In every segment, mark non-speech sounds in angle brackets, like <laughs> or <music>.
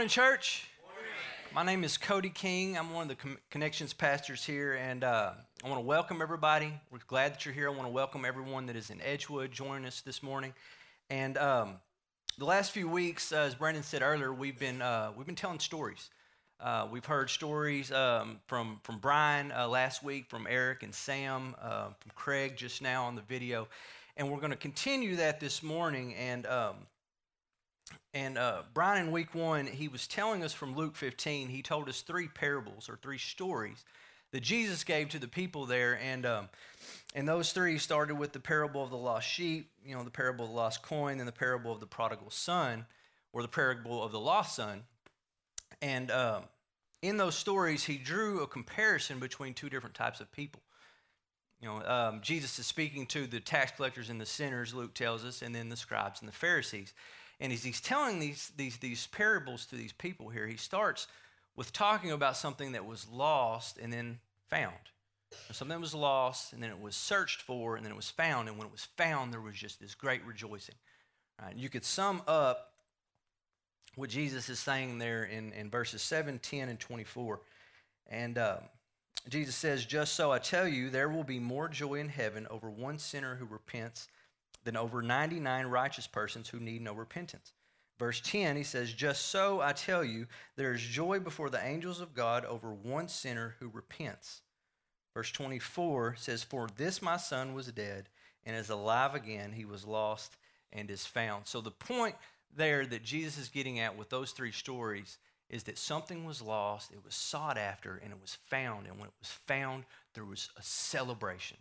Morning, church. My name is Cody King. I'm one of the connections pastors here, and uh, I want to welcome everybody. We're glad that you're here. I want to welcome everyone that is in Edgewood joining us this morning. And um, the last few weeks, uh, as Brandon said earlier, we've been uh, we've been telling stories. Uh, we've heard stories um, from from Brian uh, last week, from Eric and Sam, uh, from Craig just now on the video, and we're going to continue that this morning. And um, and uh, Brian, in week one, he was telling us from Luke 15, he told us three parables or three stories that Jesus gave to the people there. And, um, and those three started with the parable of the lost sheep, you know, the parable of the lost coin, and the parable of the prodigal son, or the parable of the lost son. And um, in those stories, he drew a comparison between two different types of people. You know, um, Jesus is speaking to the tax collectors and the sinners, Luke tells us, and then the scribes and the Pharisees. And as he's telling these, these, these parables to these people here, he starts with talking about something that was lost and then found. something was lost and then it was searched for and then it was found. And when it was found, there was just this great rejoicing. Right? You could sum up what Jesus is saying there in, in verses 7, 10, and 24. And um, Jesus says, Just so I tell you, there will be more joy in heaven over one sinner who repents than over 99 righteous persons who need no repentance. Verse 10, he says, Just so I tell you, there is joy before the angels of God over one sinner who repents. Verse 24 says, For this my son was dead and is alive again. He was lost and is found. So the point there that Jesus is getting at with those three stories is that something was lost, it was sought after, and it was found. And when it was found, there was a celebration.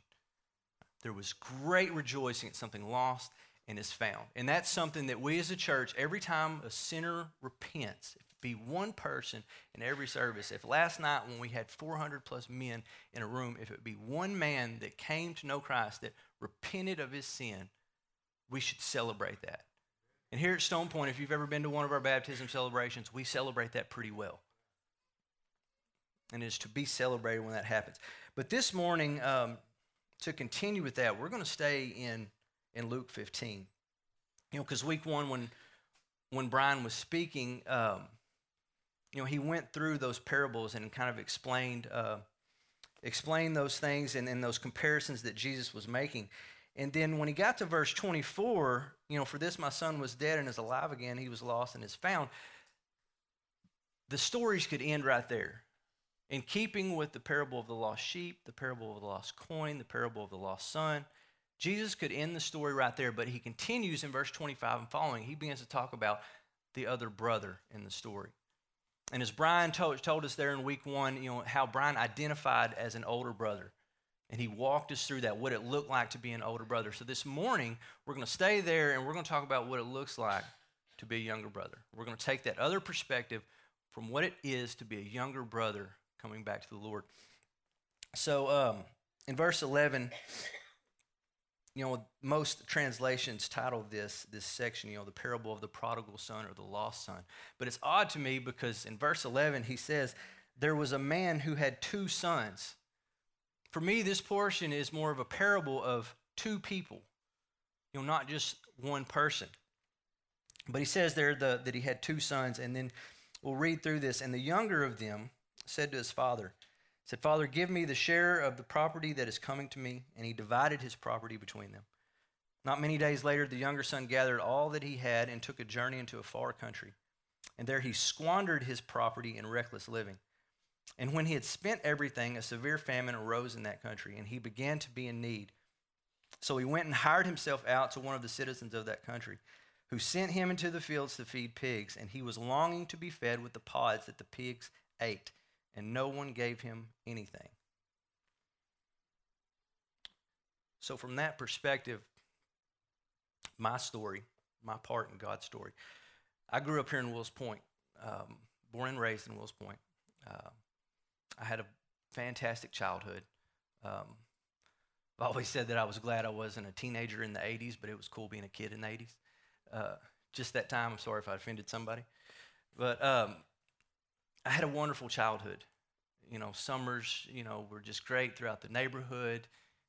There was great rejoicing at something lost and is found. And that's something that we as a church, every time a sinner repents, if it be one person in every service, if last night when we had 400 plus men in a room, if it be one man that came to know Christ that repented of his sin, we should celebrate that. And here at Stone Point, if you've ever been to one of our baptism celebrations, we celebrate that pretty well. And it's to be celebrated when that happens. But this morning, um, to continue with that, we're going to stay in, in Luke 15. You know, because week one, when, when Brian was speaking, um, you know, he went through those parables and kind of explained, uh, explained those things and, and those comparisons that Jesus was making. And then when he got to verse 24, you know, for this my son was dead and is alive again, he was lost and is found. The stories could end right there in keeping with the parable of the lost sheep, the parable of the lost coin, the parable of the lost son. Jesus could end the story right there, but he continues in verse 25 and following. He begins to talk about the other brother in the story. And as Brian told, told us there in week one, you know, how Brian identified as an older brother. And he walked us through that, what it looked like to be an older brother. So this morning, we're going to stay there and we're going to talk about what it looks like to be a younger brother. We're going to take that other perspective from what it is to be a younger brother coming back to the Lord. So um, in verse 11, you know, most translations titled this this section, you know, the parable of the prodigal son or the lost son. But it's odd to me because in verse 11 he says there was a man who had two sons. For me, this portion is more of a parable of two people, you know, not just one person. But he says there the, that he had two sons, and then we'll read through this. And the younger of them said to his father, said, Father, give me the share of the property that is coming to me. And he divided his property between them. Not many days later, the younger son gathered all that he had and took a journey into a far country. And there he squandered his property in reckless living. And when he had spent everything, a severe famine arose in that country, and he began to be in need. So he went and hired himself out to one of the citizens of that country, who sent him into the fields to feed pigs. And he was longing to be fed with the pods that the pigs ate and no one gave him anything. So, from that perspective, my story, my part in God's story, I grew up here in Wills Point, um, born and raised in Wills Point. Uh, I had a fantastic childhood. Um, I've always said that I was glad I wasn't a teenager in the 80s, but it was cool being a kid in the 80s. Uh, just that time, I'm sorry if I offended somebody. But um, I had a wonderful childhood. You know, summers, you know, were just great throughout the neighborhood.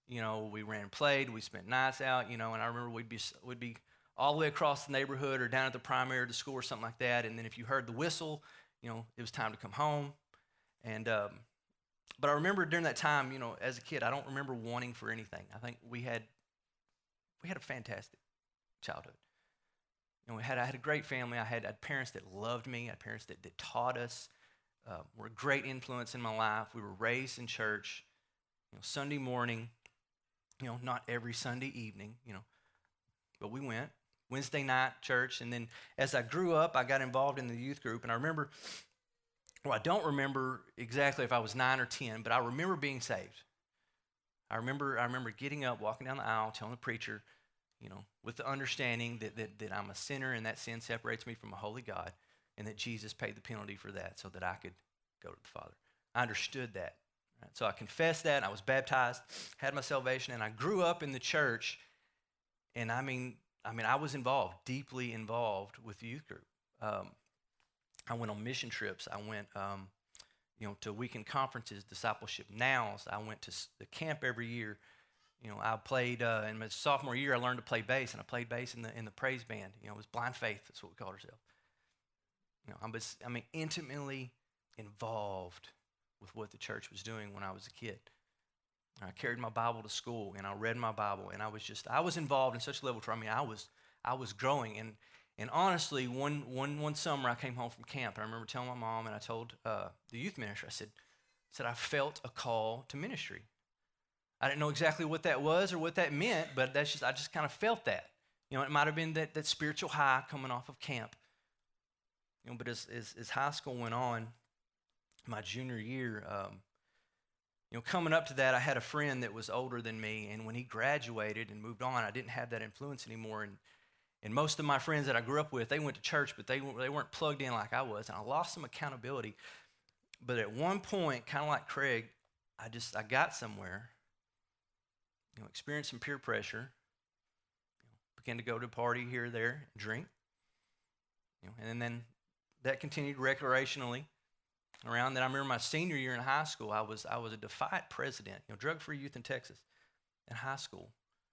You know, we ran played, we spent nights out, you know, and I remember we'd be, we'd be all the way across the neighborhood or down at the primary or the school or something like that. And then if you heard the whistle, you know, it was time to come home. And, um, but I remember during that time, you know, as a kid, I don't remember wanting for anything. I think we had, we had a fantastic childhood. You know, we had, I had a great family. I had, I had parents that loved me. I had parents that, that taught us, uh, were a great influence in my life. We were raised in church, you know, Sunday morning, you know, not every Sunday evening, you know, but we went. Wednesday night church. And then as I grew up, I got involved in the youth group. And I remember, well, I don't remember exactly if I was nine or 10, but I remember being saved. I remember, I remember getting up, walking down the aisle, telling the preacher, you know, with the understanding that, that, that I'm a sinner and that sin separates me from a holy God and that Jesus paid the penalty for that so that I could go to the Father. I understood that. Right? So I confessed that. I was baptized, had my salvation, and I grew up in the church. And I mean, I mean, I was involved, deeply involved with youth group. Um, I went on mission trips. I went, um, you know, to weekend conferences, discipleship nows. I went to the camp every year. You know, I played uh, in my sophomore year. I learned to play bass, and I played bass in the in the praise band. You know, it was Blind Faith. That's what we called ourselves. You know, I was, I mean, intimately involved with what the church was doing when I was a kid. I carried my Bible to school and I read my Bible and I was just I was involved in such a level I mean I was I was growing and and honestly one one one summer I came home from camp and I remember telling my mom and I told uh, the youth minister I said said I felt a call to ministry. I didn't know exactly what that was or what that meant, but that's just I just kind of felt that. You know, it might have been that, that spiritual high coming off of camp. You know, but as, as, as high school went on, my junior year, um, you know, coming up to that, I had a friend that was older than me, and when he graduated and moved on, I didn't have that influence anymore. And, and most of my friends that I grew up with, they went to church, but they, they weren't plugged in like I was, and I lost some accountability. But at one point, kind of like Craig, I just I got somewhere, you know, experienced some peer pressure, you know, began to go to a party here there, drink, you know, and then that continued recreationally around that. I remember my senior year in high school, I was, I was a DFYIT president, you know, drug free youth in Texas in high school.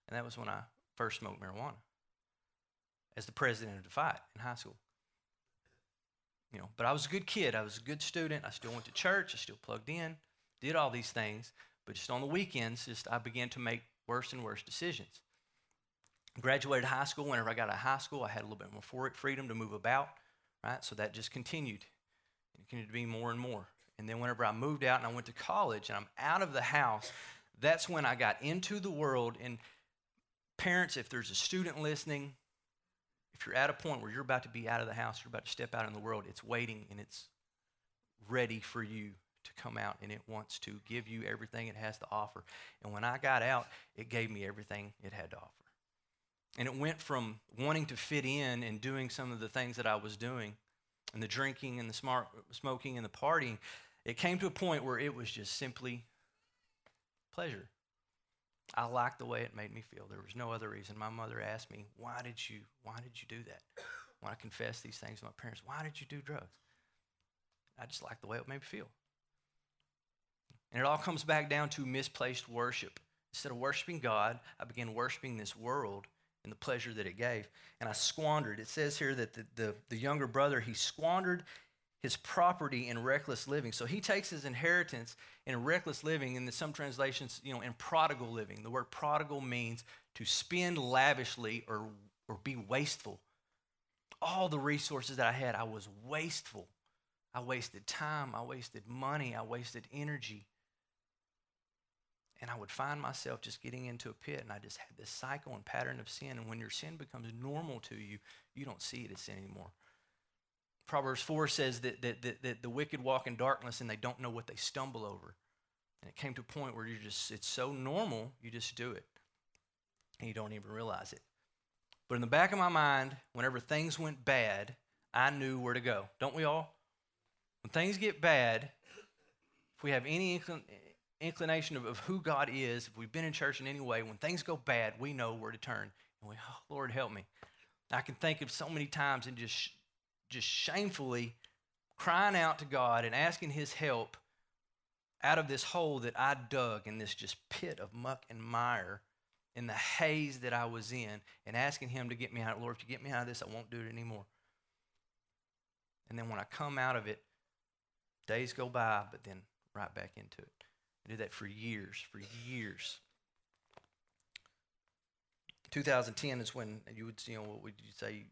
And that was when I first smoked marijuana as the president of DFYIT in high school. You know, but I was a good kid. I was a good student. I still went to church. I still plugged in, did all these things. But just on the weekends, just I began to make worse and worse decisions. Graduated high school. Whenever I got out of high school, I had a little bit more freedom to move about, right? So that just continued it continued to be more and more. And then whenever I moved out and I went to college and I'm out of the house, that's when I got into the world. And parents, if there's a student listening, if you're at a point where you're about to be out of the house, you're about to step out in the world, it's waiting and it's ready for you to come out and it wants to give you everything it has to offer. And when I got out, it gave me everything it had to offer. And it went from wanting to fit in and doing some of the things that I was doing and the drinking and the smart, smoking and the partying, it came to a point where it was just simply pleasure. I liked the way it made me feel. There was no other reason. My mother asked me, "Why did you? Why did you do that?" When I confessed these things to my parents, "Why did you do drugs?" I just liked the way it made me feel. And it all comes back down to misplaced worship. Instead of worshiping God, I began worshiping this world and the pleasure that it gave. And I squandered. It says here that the, the, the, younger brother, he squandered his property in reckless living. So he takes his inheritance in reckless living, and in some translations, you know, in prodigal living. The word prodigal means to spend lavishly or, or be wasteful. All the resources that I had, I was wasteful. I wasted time, I wasted money, I wasted energy. And I would find myself just getting into a pit, and I just had this cycle and pattern of sin. And when your sin becomes normal to you, you don't see it as sin anymore. Proverbs 4 says that, that, that, that the wicked walk in darkness and they don't know what they stumble over. And it came to a point where you're just, it's so normal, you just do it. And you don't even realize it. But in the back of my mind, whenever things went bad, I knew where to go. Don't we all? When things get bad, if we have any inclination of, of who God is, if we've been in church in any way, when things go bad, we know where to turn. And we, oh, Lord, help me. I can think of so many times and just, just shamefully crying out to God and asking His help out of this hole that I dug in this just pit of muck and mire in the haze that I was in and asking Him to get me out. Lord, if you get me out of this, I won't do it anymore. And then when I come out of it, days go by, but then right back into it. I did that for years, for years. 2010 is when you would, you know, what would you say,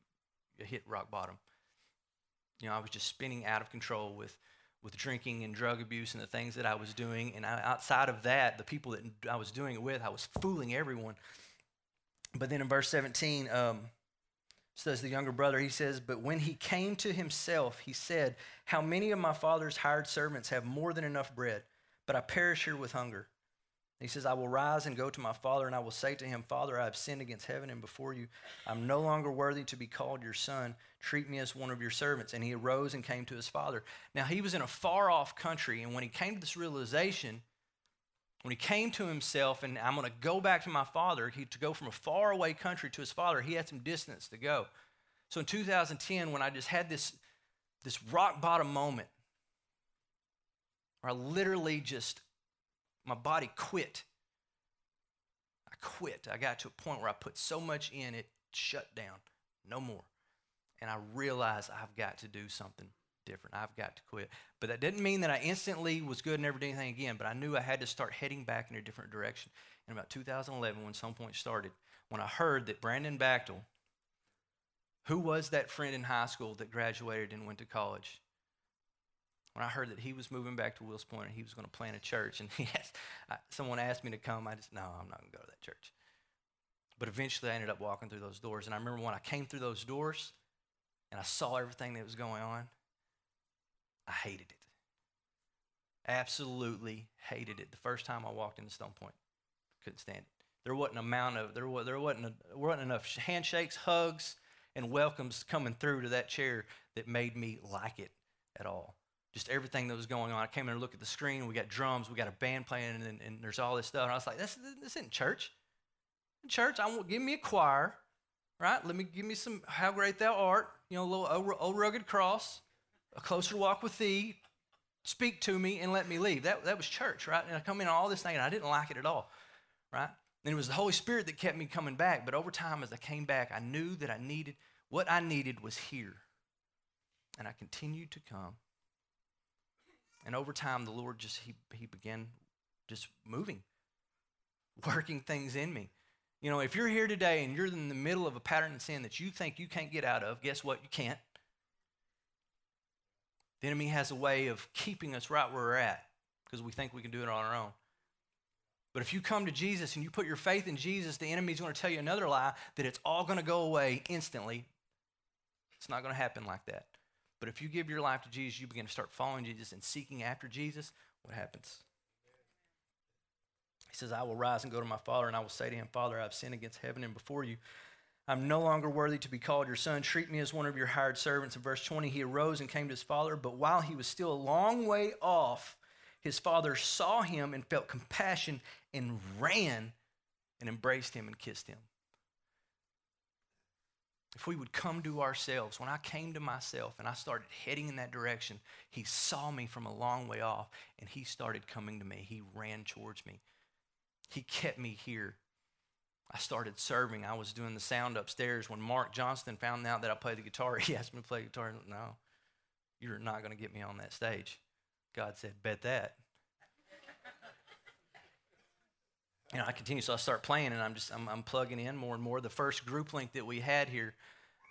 you hit rock bottom. You know, I was just spinning out of control with, with drinking and drug abuse and the things that I was doing. And I, outside of that, the people that I was doing it with, I was fooling everyone. But then in verse 17, um, says the younger brother, he says, But when he came to himself, he said, How many of my father's hired servants have more than enough bread, but I perish here with hunger? He says, I will rise and go to my father, and I will say to him, Father, I have sinned against heaven and before you. I'm no longer worthy to be called your son. Treat me as one of your servants. And he arose and came to his father. Now, he was in a far off country, and when he came to this realization, when he came to himself, and I'm going to go back to my father, he, to go from a far away country to his father, he had some distance to go. So in 2010, when I just had this, this rock bottom moment, I literally just, my body quit. I quit. I got to a point where I put so much in it, shut down, no more. And I realized I've got to do something different. I've got to quit. But that didn't mean that I instantly was good and never did anything again, but I knew I had to start heading back in a different direction. In about 2011, when Stone Point started, when I heard that Brandon Bachtel, who was that friend in high school that graduated and went to college, when I heard that he was moving back to Wills Point and he was going to plant a church, and <laughs> he asked, I, someone asked me to come, I just, no, I'm not going to go to that church. But eventually I ended up walking through those doors. And I remember when I came through those doors and I saw everything that was going on, I hated it. Absolutely hated it. The first time I walked into Stone Point, couldn't stand it. There wasn't amount of there, was, there wasn't, a, wasn't enough handshakes, hugs, and welcomes coming through to that chair that made me like it at all. Just everything that was going on. I came in and looked at the screen. We got drums. We got a band playing, and, and there's all this stuff. And I was like, "This, this isn't church. In church, I want give me a choir, right? Let me give me some. How great thou art. You know, a little old, old rugged cross a closer walk with thee, speak to me, and let me leave. That, that was church, right? And I come in all this thing, and I didn't like it at all, right? And it was the Holy Spirit that kept me coming back. But over time, as I came back, I knew that I needed, what I needed was here. And I continued to come. And over time, the Lord just, He, he began just moving, <laughs> working things in me. You know, if you're here today and you're in the middle of a pattern of sin that you think you can't get out of, guess what? You can't. The enemy has a way of keeping us right where we're at because we think we can do it on our own. But if you come to Jesus and you put your faith in Jesus, the enemy's going to tell you another lie that it's all going to go away instantly. It's not going to happen like that. But if you give your life to Jesus, you begin to start following Jesus and seeking after Jesus, what happens? He says, I will rise and go to my Father, and I will say to him, Father, I've sinned against heaven and before you. I'm no longer worthy to be called your son. Treat me as one of your hired servants. In verse 20, he arose and came to his father, but while he was still a long way off, his father saw him and felt compassion and ran and embraced him and kissed him. If we would come to ourselves, when I came to myself and I started heading in that direction, he saw me from a long way off and he started coming to me. He ran towards me. He kept me here I started serving. I was doing the sound upstairs when Mark Johnston found out that I played the guitar. <laughs> He asked me to play guitar. No, you're not going to get me on that stage. God said, bet that. You know, I continue, so I start playing, and I'm just I'm, I'm, plugging in more and more. The first group link that we had here,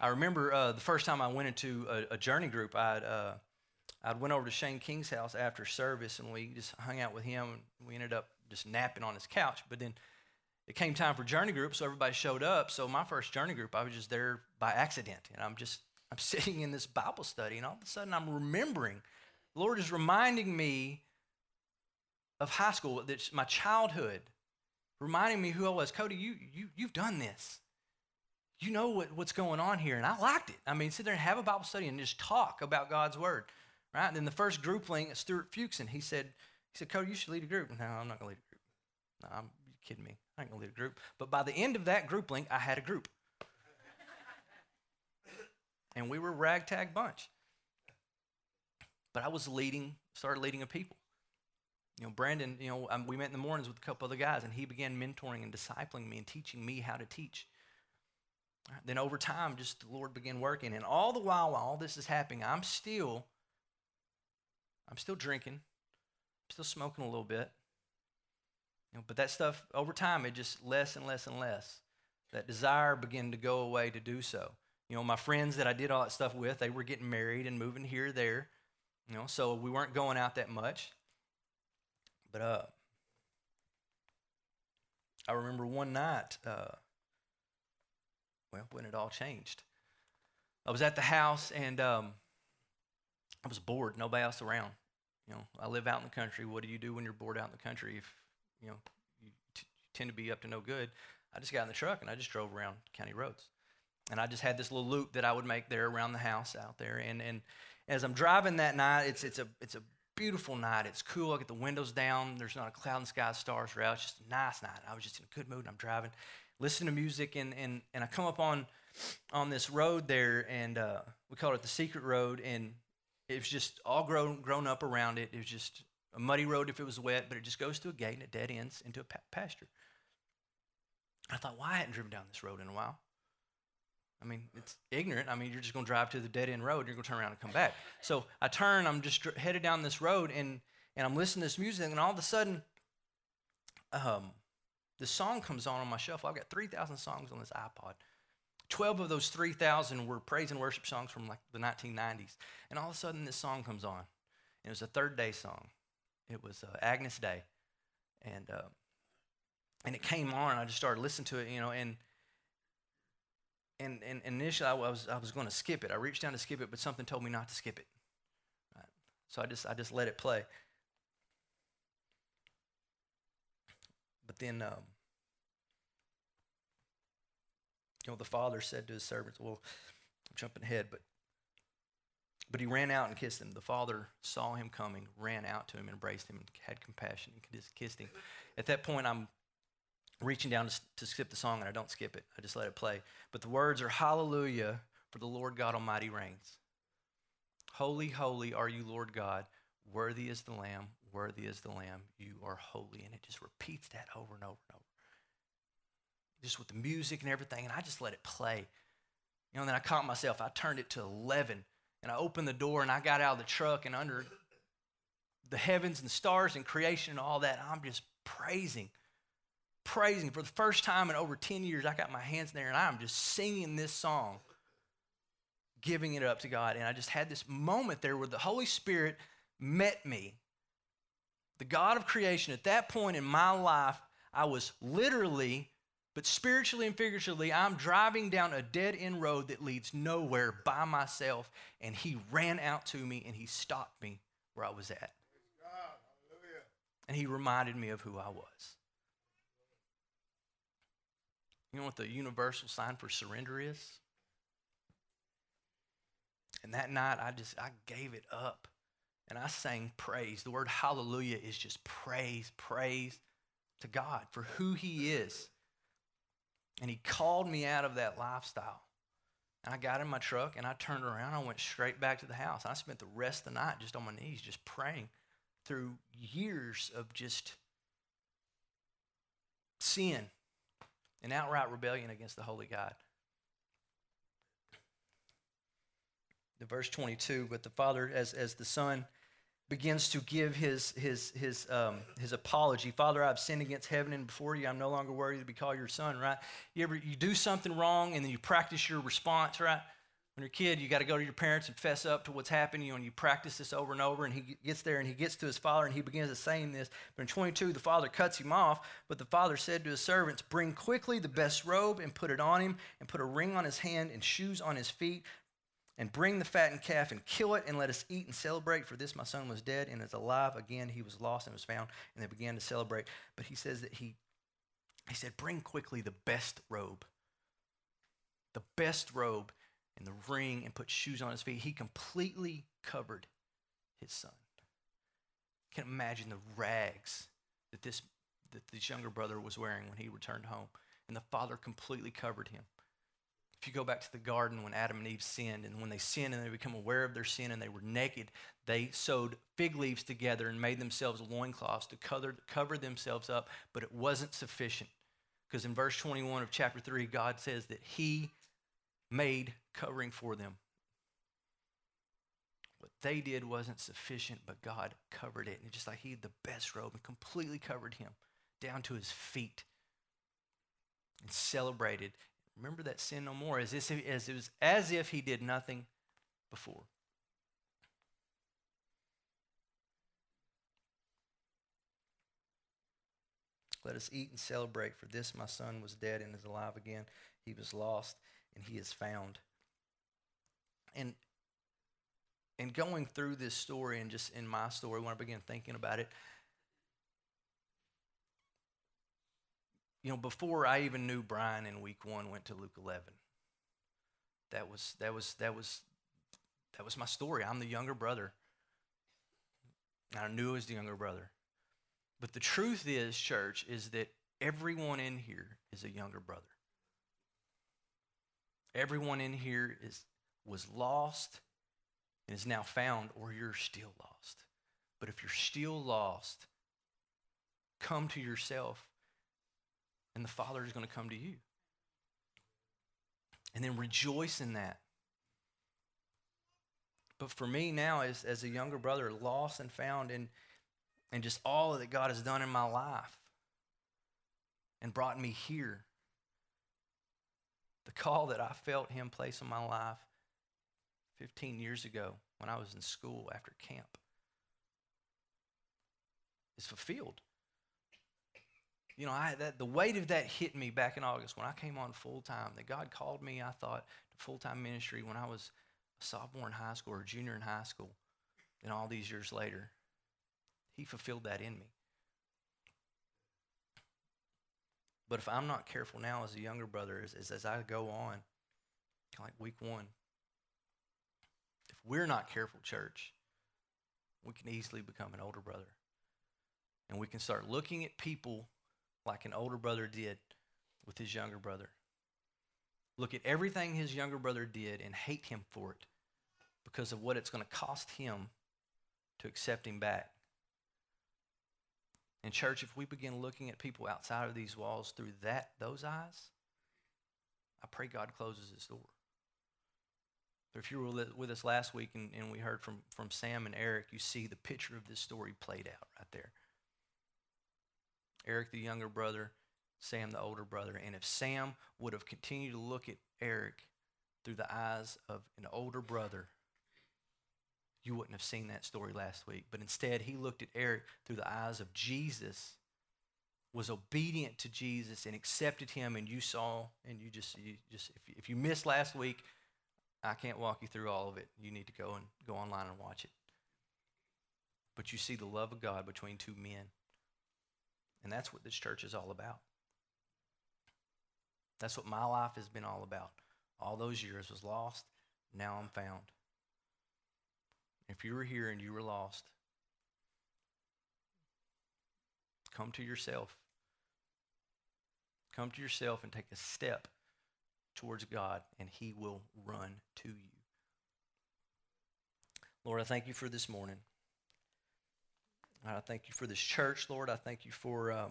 I remember uh, the first time I went into a, a journey group. I'd uh, I went over to Shane King's house after service, and we just hung out with him. And we ended up just napping on his couch. But then it came time for journey group, so everybody showed up. So my first journey group, I was just there by accident, and I'm just <laughs> I'm sitting in this Bible study, and all of a sudden I'm remembering, the Lord is reminding me of high school, that's my childhood, reminding me who I was. Cody, you you you've done this. You know what, what's going on here, and I liked it. I mean, sit there and have a Bible study and just talk about God's word, right? And then the first group link, Stuart Fuchsen, he said, he said, Cody, you should lead a group. No, I'm not gonna lead a group. No, I'm you kidding me. I ain't gonna lead a group. But by the end of that group link, I had a group. and we were a ragtag bunch. But I was leading, started leading a people. You know, Brandon, you know, um, we met in the mornings with a couple other guys, and he began mentoring and discipling me and teaching me how to teach. Then over time, just the Lord began working. And all the while, while all this is happening, I'm still, I'm still drinking, still smoking a little bit. You know, but that stuff, over time, it just less and less and less. That desire began to go away to do so. You know, my friends that I did all that stuff with, they were getting married and moving here, there. You know, so we weren't going out that much. But uh, I remember one night, uh, well, when it all changed. I was at the house and um, I was bored. Nobody else around. You know, I live out in the country. What do you do when you're bored out in the country? If you know you, t- tend to be up to no good. I just got in the truck and I just drove around county roads, and I just had this little loop that I would make there around the house out there. And and as I'm driving that night, it's it's a it's a beautiful night. It's cool. I get the windows down. There's not a cloud in the sky. Stars are out. It's just a nice night. I was just in a good mood. And I'm driving, listening to music, and and and I come up on on this road there, and uh, we call it the secret road, and it was just all grown grown up around it. It was just a muddy road if it was wet, but it just goes to a gate and it dead ends into a pa- pasture. I thought, why well, I hadn't driven down this road in a while. I mean, it's ignorant. I mean, you're just going to drive to the dead end road. You're going to turn around and come back. So I turn. I'm just headed down this road, and and I'm listening to this music, and all of a sudden, um, the song comes on on my shuffle. I've got 3,000 songs on this iPod. 12 of those 3,000 were praise and worship songs from like the 1990s. And all of a sudden, this song comes on. And it was a third day song. It was uh, Agnus Dei. And, uh, and it came on, I just started listening to it, you know, and and, and initially I was, I was going to skip it. I reached down to skip it, but something told me not to skip it. Right. So I just, I just let it play. But then, um, you know, the father said to his servants, well, I'm jumping ahead, but but he ran out and kissed him. The father saw him coming, ran out to him, embraced him, and had compassion and kissed him. At that point, I'm reaching down to, to skip the song, and I don't skip it. I just let it play. But the words are Hallelujah, for the Lord God Almighty reigns. Holy, holy are you, Lord God. Worthy is the Lamb, worthy is the Lamb. You are holy. And it just repeats that over and over and over. Just with the music and everything, and I just let it play. You know, and then I caught myself. I turned it to 11, and I opened the door, and I got out of the truck, and under the heavens and stars and creation and all that, I'm just praising praising for the first time in over 10 years. I got my hands there and I'm just singing this song, giving it up to God. And I just had this moment there where the Holy Spirit met me. The God of creation, at that point in my life, I was literally, but spiritually and figuratively, I'm driving down a dead end road that leads nowhere by myself. And He ran out to me and He stopped me where I was at. And He reminded me of who I was. You know what the universal sign for surrender is? And that night, I just, I gave it up. And I sang praise. The word hallelujah is just praise, praise to God for who He is. And He called me out of that lifestyle. And I got in my truck and I turned around. I went straight back to the house. I spent the rest of the night just on my knees, just praying through years of just sin and outright rebellion against the holy God. The verse 22, but the father, as, as the son begins to give his, his, his, um, his apology. Father, I've sinned against heaven and before you. I'm no longer worthy to be called your son, right? You ever you do something wrong and then you practice your response, right? When you're a kid, you got to go to your parents and fess up to what's happening, you and you practice this over and over. And he gets there and he gets to his father and he begins to saying this. But in 22, the father cuts him off. But the father said to his servants, Bring quickly the best robe and put it on him, and put a ring on his hand and shoes on his feet. And bring the fattened calf and kill it, and let us eat and celebrate. For this my son was dead and is alive again. He was lost and was found. And they began to celebrate. But he says that he, he said, Bring quickly the best robe. The best robe and the ring and put shoes on his feet. He completely covered his son. I can imagine the rags that this, that this younger brother was wearing when he returned home. And the father completely covered him. If you go back to the garden when Adam and Eve sinned, and when they sinned and they become aware of their sin and they were naked, they sewed fig leaves together and made themselves loincloths to cover, cover themselves up, but it wasn't sufficient. Because in verse 21 of chapter 3, God says that He made covering for them. What they did wasn't sufficient, but God covered it. And just like He had the best robe and completely covered Him down to His feet and celebrated remember that sin no more, as, if, as it was as if he did nothing before. Let us eat and celebrate, for this my son was dead and is alive again. He was lost and he is found. And and going through this story and just in my story, when I began thinking about it, you know, before I even knew Brian in week one went to Luke 11. That was, that was, that was, that was my story. I'm the younger brother. I knew I was the younger brother. But the truth is, church, is that everyone in here is a younger brother. Everyone in here is was lost and is now found, or you're still lost. But if you're still lost, come to yourself and the Father is going to come to you. And then rejoice in that. But for me now, as, as a younger brother, lost and found in, and just all that God has done in my life and brought me here, the call that I felt Him place in my life 15 years ago when I was in school after camp is fulfilled you know, I, that, the weight of that hit me back in August when I came on full time. That God called me, I thought, to full time ministry when I was a sophomore in high school or junior in high school. And all these years later, He fulfilled that in me. But if I'm not careful now as a younger brother, as, as, as I go on, like week one, we're not careful, church, we can easily become an older brother. And we can start looking at people like an older brother did with his younger brother. Look at everything his younger brother did and hate him for it because of what it's going to cost him to accept him back. And church, if we begin looking at people outside of these walls through that those eyes, I pray God closes his door. If you were with us last week and, and we heard from, from Sam and Eric, you see the picture of this story played out right there. Eric, the younger brother, Sam, the older brother. And if Sam would have continued to look at Eric through the eyes of an older brother, you wouldn't have seen that story last week. But instead, he looked at Eric through the eyes of Jesus, was obedient to Jesus, and accepted him. And you saw, and you just, you just if, if you missed last week, I can't walk you through all of it. You need to go and go online and watch it. But you see the love of God between two men. And that's what this church is all about. That's what my life has been all about. All those years was lost, now I'm found. If you were here and you were lost, come to yourself. Come to yourself and take a step towards God, and He will run to you. Lord, I thank you for this morning. I thank you for this church, Lord. I thank you for um,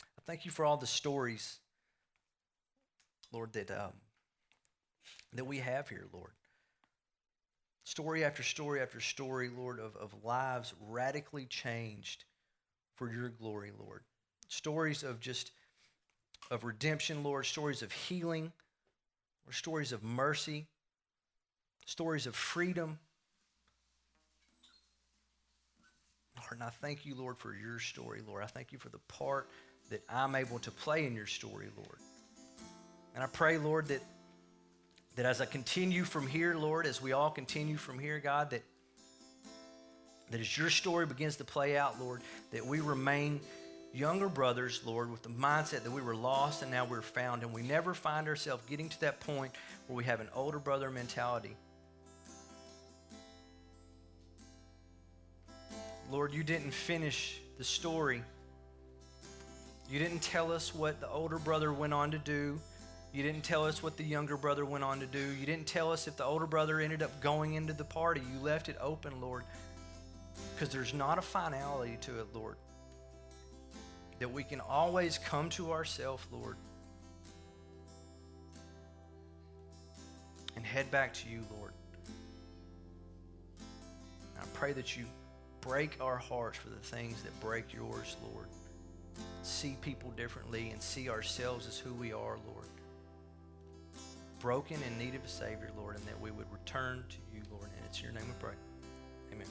I thank you for all the stories, Lord, that um, that we have here, Lord. Story after story after story, Lord, of, of lives radically changed for your glory, Lord. Stories of just of redemption, Lord, stories of healing, or stories of mercy, stories of freedom Lord, and I thank you, Lord, for your story, Lord. I thank you for the part that I'm able to play in your story, Lord. And I pray, Lord, that, that as I continue from here, Lord, as we all continue from here, God, that, that as your story begins to play out, Lord, that we remain younger brothers, Lord, with the mindset that we were lost and now we're found, and we never find ourselves getting to that point where we have an older brother mentality Lord, you didn't finish the story. You didn't tell us what the older brother went on to do. You didn't tell us what the younger brother went on to do. You didn't tell us if the older brother ended up going into the party. You left it open, Lord, because there's not a finality to it, Lord. That we can always come to ourselves, Lord, and head back to you, Lord. I pray that you break our hearts for the things that break yours, Lord. See people differently and see ourselves as who we are, Lord. Broken in need of a Savior, Lord, and that we would return to you, Lord. And it's your name we pray. Amen.